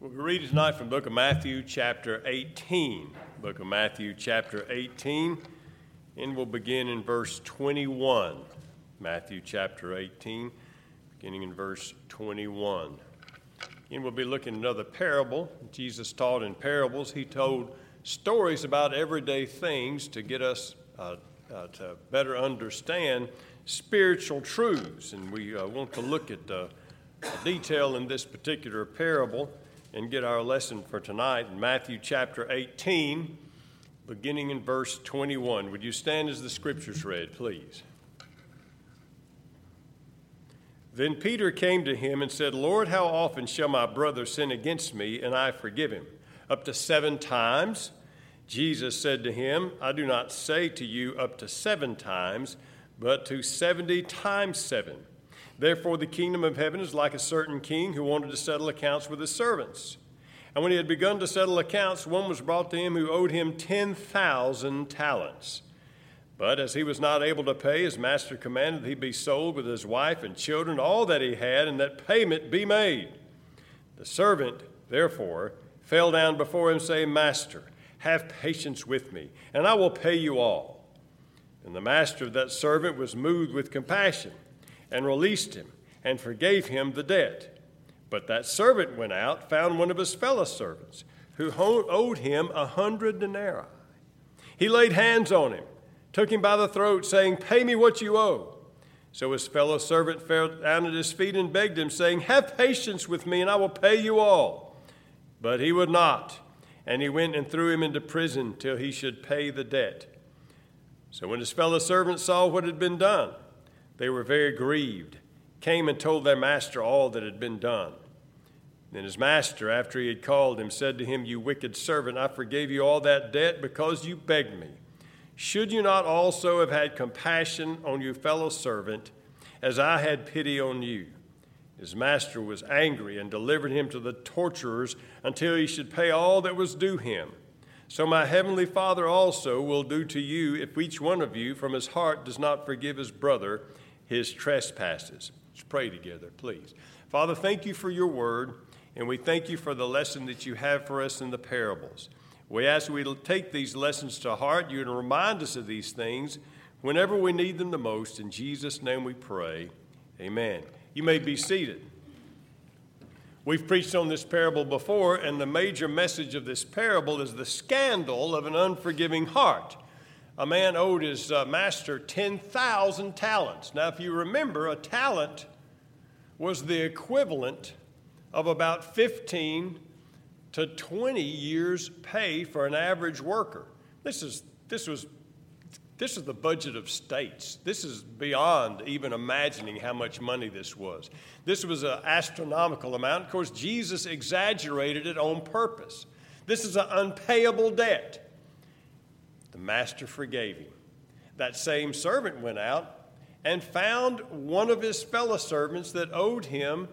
We'll read tonight from book of Matthew, chapter 18. Book of Matthew, chapter 18, and we'll begin in verse 21. Matthew, chapter 18, beginning in verse 21. And we'll be looking at another parable. Jesus taught in parables. He told stories about everyday things to get us uh, uh, to better understand spiritual truths. And we uh, want to look at the detail in this particular parable and get our lesson for tonight in Matthew chapter 18, beginning in verse 21. Would you stand as the scriptures read, please? Then Peter came to him and said, Lord, how often shall my brother sin against me and I forgive him? Up to seven times? Jesus said to him, I do not say to you up to seven times, but to seventy times seven. Therefore, the kingdom of heaven is like a certain king who wanted to settle accounts with his servants. And when he had begun to settle accounts, one was brought to him who owed him 10,000 talents. But as he was not able to pay, his master commanded that he be sold with his wife and children, all that he had, and that payment be made. The servant, therefore, fell down before him, saying, Master, have patience with me, and I will pay you all. And the master of that servant was moved with compassion and released him and forgave him the debt. But that servant went out, found one of his fellow servants who owed him a hundred denarii. He laid hands on him, took him by the throat, saying, Pay me what you owe. So his fellow servant fell down at his feet and begged him, saying, Have patience with me, and I will pay you all. But he would not, and he went and threw him into prison till he should pay the debt. So when his fellow servants saw what had been done, they were very grieved, came and told their master all that had been done. Then his master, after he had called him, said to him, You wicked servant, I forgave you all that debt because you begged me. Should you not also have had compassion on your fellow servant, as I had pity on you? His master was angry and delivered him to the torturers until he should pay all that was due him. So my heavenly Father also will do to you if each one of you from his heart does not forgive his brother his trespasses. Let's pray together, please. Father, thank you for your word, and we thank you for the lesson that you have for us in the parables. We ask we take these lessons to heart, you to remind us of these things whenever we need them the most. In Jesus' name we pray. Amen. You may be seated. We've preached on this parable before, and the major message of this parable is the scandal of an unforgiving heart a man owed his uh, master 10,000 talents. Now, if you remember, a talent was the equivalent of about 15 to 20 years' pay for an average worker. This is, this was this is the budget of states. This is beyond even imagining how much money this was. This was an astronomical amount. Of course, Jesus exaggerated it on purpose. This is an unpayable debt. Master forgave him. That same servant went out and found one of his fellow servants that owed him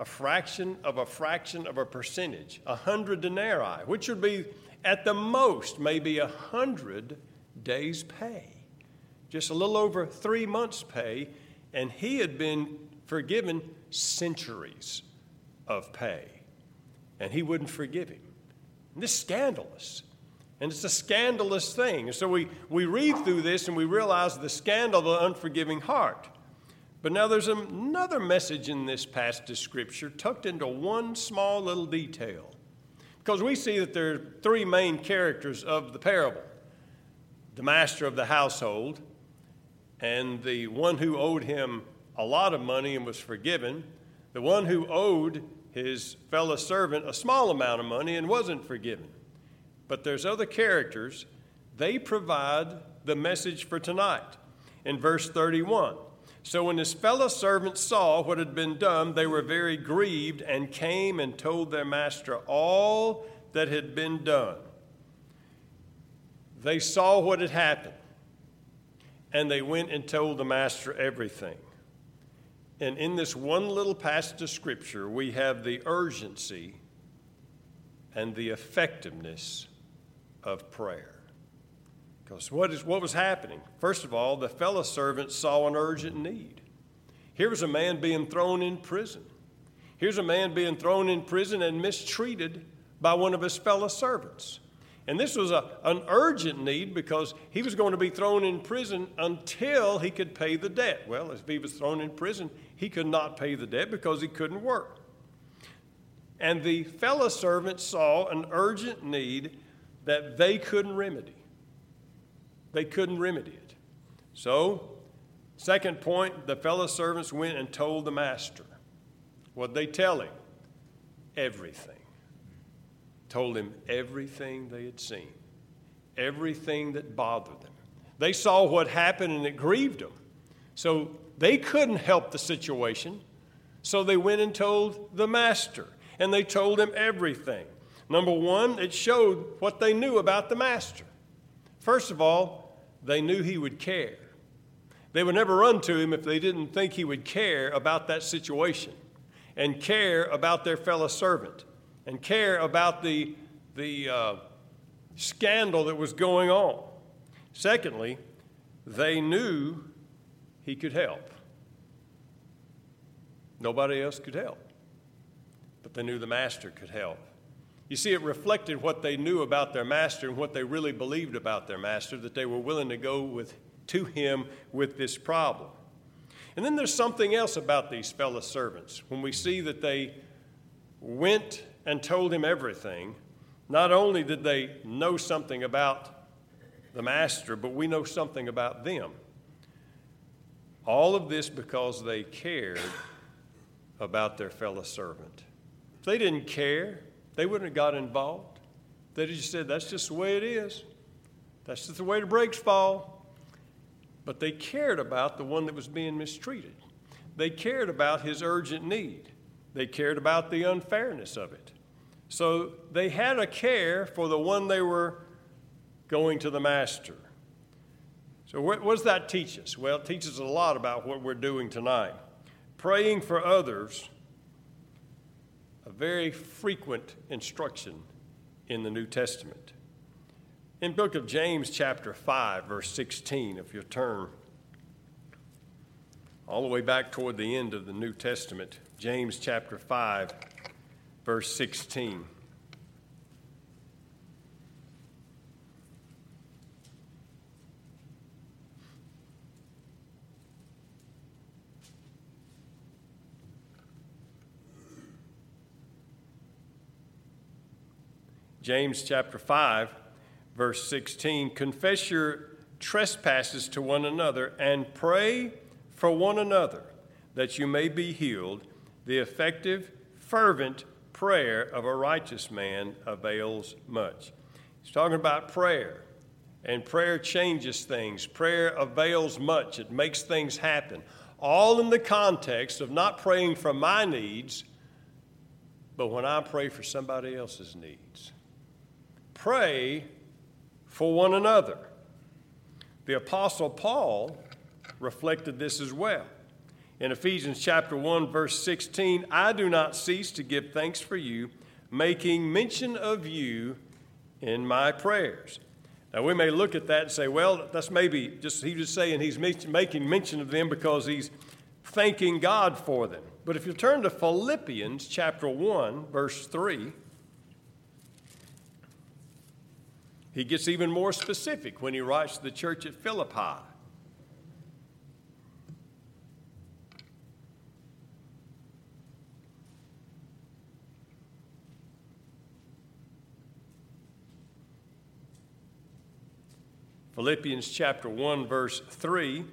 a fraction of a fraction of a percentage, a hundred denarii, which would be at the most maybe a hundred days' pay, just a little over three months' pay, and he had been forgiven centuries of pay, and he wouldn't forgive him. And this is scandalous. And it's a scandalous thing. so we, we read through this and we realize the scandal of the unforgiving heart. But now there's another message in this passage of Scripture tucked into one small little detail. Because we see that there are three main characters of the parable the master of the household, and the one who owed him a lot of money and was forgiven, the one who owed his fellow servant a small amount of money and wasn't forgiven but there's other characters. They provide the message for tonight. In verse 31, so when his fellow servants saw what had been done, they were very grieved and came and told their master all that had been done. They saw what had happened, and they went and told the master everything. And in this one little passage of Scripture, we have the urgency and the effectiveness of prayer. Because what, is, what was happening? First of all, the fellow servants saw an urgent need. Here was a man being thrown in prison. Here's a man being thrown in prison and mistreated by one of his fellow servants. And this was a, an urgent need because he was going to be thrown in prison until he could pay the debt. Well, if he was thrown in prison, he could not pay the debt because he couldn't work. And the fellow servants saw an urgent need that they couldn't remedy. They couldn't remedy it. So, second point, the fellow servants went and told the master. What they tell him? Everything. Told him everything they had seen, everything that bothered them. They saw what happened and it grieved them. So they couldn't help the situation. So they went and told the master, and they told him everything. Number one, it showed what they knew about the master. First of all, they knew he would care. They would never run to him if they didn't think he would care about that situation and care about their fellow servant and care about the, the uh, scandal that was going on. Secondly, they knew he could help. Nobody else could help, but they knew the master could help. You see, it reflected what they knew about their master and what they really believed about their master, that they were willing to go with, to him with this problem. And then there's something else about these fellow servants. When we see that they went and told him everything, not only did they know something about the master, but we know something about them. All of this because they cared about their fellow servant. If they didn't care, they wouldn't have got involved. They just said, that's just the way it is. That's just the way the breaks fall. But they cared about the one that was being mistreated. They cared about his urgent need. They cared about the unfairness of it. So they had a care for the one they were going to the master. So, what, does that teach us? Well, it teaches a lot about what we're doing tonight. Praying for others, very frequent instruction in the New Testament. In book of James chapter 5 verse 16 if you turn all the way back toward the end of the New Testament, James chapter 5 verse 16. James chapter 5 verse 16 confess your trespasses to one another and pray for one another that you may be healed. The effective, fervent prayer of a righteous man avails much. He's talking about prayer, and prayer changes things. Prayer avails much, it makes things happen. All in the context of not praying for my needs, but when I pray for somebody else's needs. Pray for one another. The Apostle Paul reflected this as well. In Ephesians chapter 1 verse 16, I do not cease to give thanks for you, making mention of you in my prayers. Now we may look at that and say, well, that's maybe just he's just saying he's making mention of them because he's thanking God for them. But if you turn to Philippians chapter 1 verse 3, He gets even more specific when he writes to the church at Philippi. Philippians chapter 1, verse 3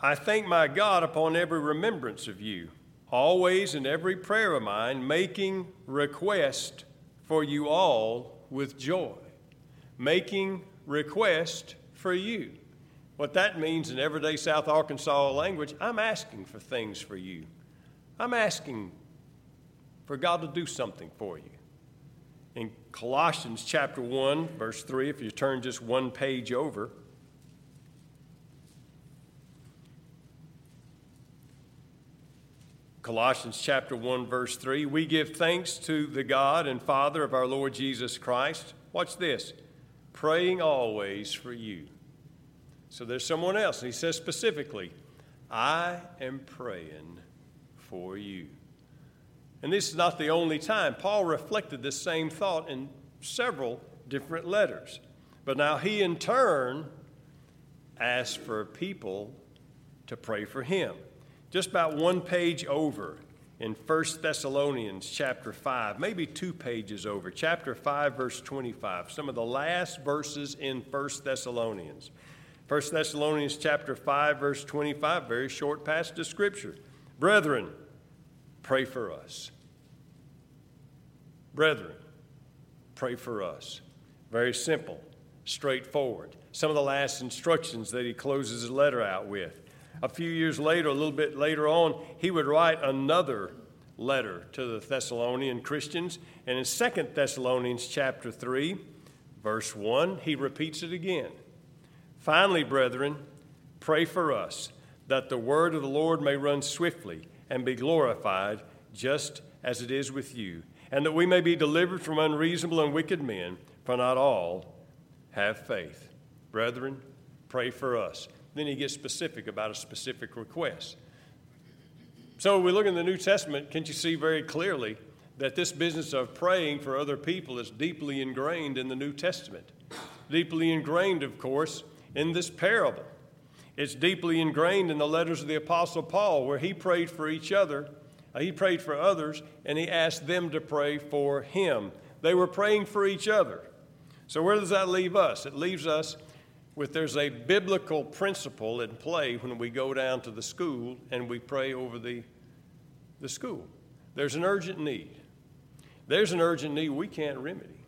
I thank my God upon every remembrance of you, always in every prayer of mine, making request for you all with joy making request for you. What that means in everyday South Arkansas language, I'm asking for things for you. I'm asking for God to do something for you. In Colossians chapter 1, verse 3, if you turn just one page over, Colossians chapter 1 verse 3 we give thanks to the God and Father of our Lord Jesus Christ watch this praying always for you. So there's someone else, and he says specifically, I am praying for you. And this is not the only time. Paul reflected this same thought in several different letters. But now he, in turn, asked for people to pray for him. Just about one page over in 1 Thessalonians chapter 5, maybe two pages over, chapter 5, verse 25, some of the last verses in 1 Thessalonians. 1 Thessalonians chapter 5, verse 25, very short passage of scripture. Brethren, pray for us. Brethren, pray for us. Very simple, straightforward. Some of the last instructions that he closes his letter out with. A few years later, a little bit later on, he would write another letter to the Thessalonian Christians. And in 2 Thessalonians chapter 3, verse 1, he repeats it again. Finally, brethren, pray for us that the word of the Lord may run swiftly and be glorified, just as it is with you, and that we may be delivered from unreasonable and wicked men, for not all have faith. Brethren, pray for us. Then he gets specific about a specific request. So we look in the New Testament, can't you see very clearly that this business of praying for other people is deeply ingrained in the New Testament? Deeply ingrained, of course, in this parable. It's deeply ingrained in the letters of the Apostle Paul, where he prayed for each other, uh, he prayed for others, and he asked them to pray for him. They were praying for each other. So, where does that leave us? It leaves us with there's a biblical principle in play when we go down to the school and we pray over the, the school. There's an urgent need. There's an urgent need we can't remedy,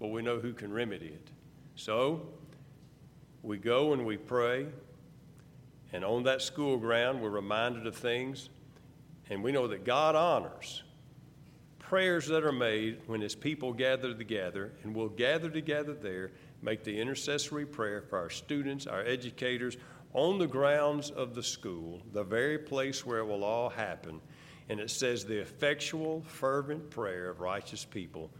but we know who can remedy it. So we go and we pray, and on that school ground, we're reminded of things, and we know that God honors prayers that are made when His people gather together, and we'll gather together there make the intercessory prayer for our students, our educators, on the grounds of the school, the very place where it will all happen. And it says, the effectual, fervent prayer of righteous people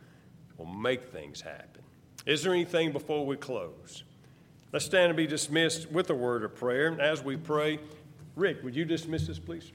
will make things happen. Is there anything before we close? Let's stand and be dismissed with a word of prayer. As we pray, Rick, would you dismiss us, please?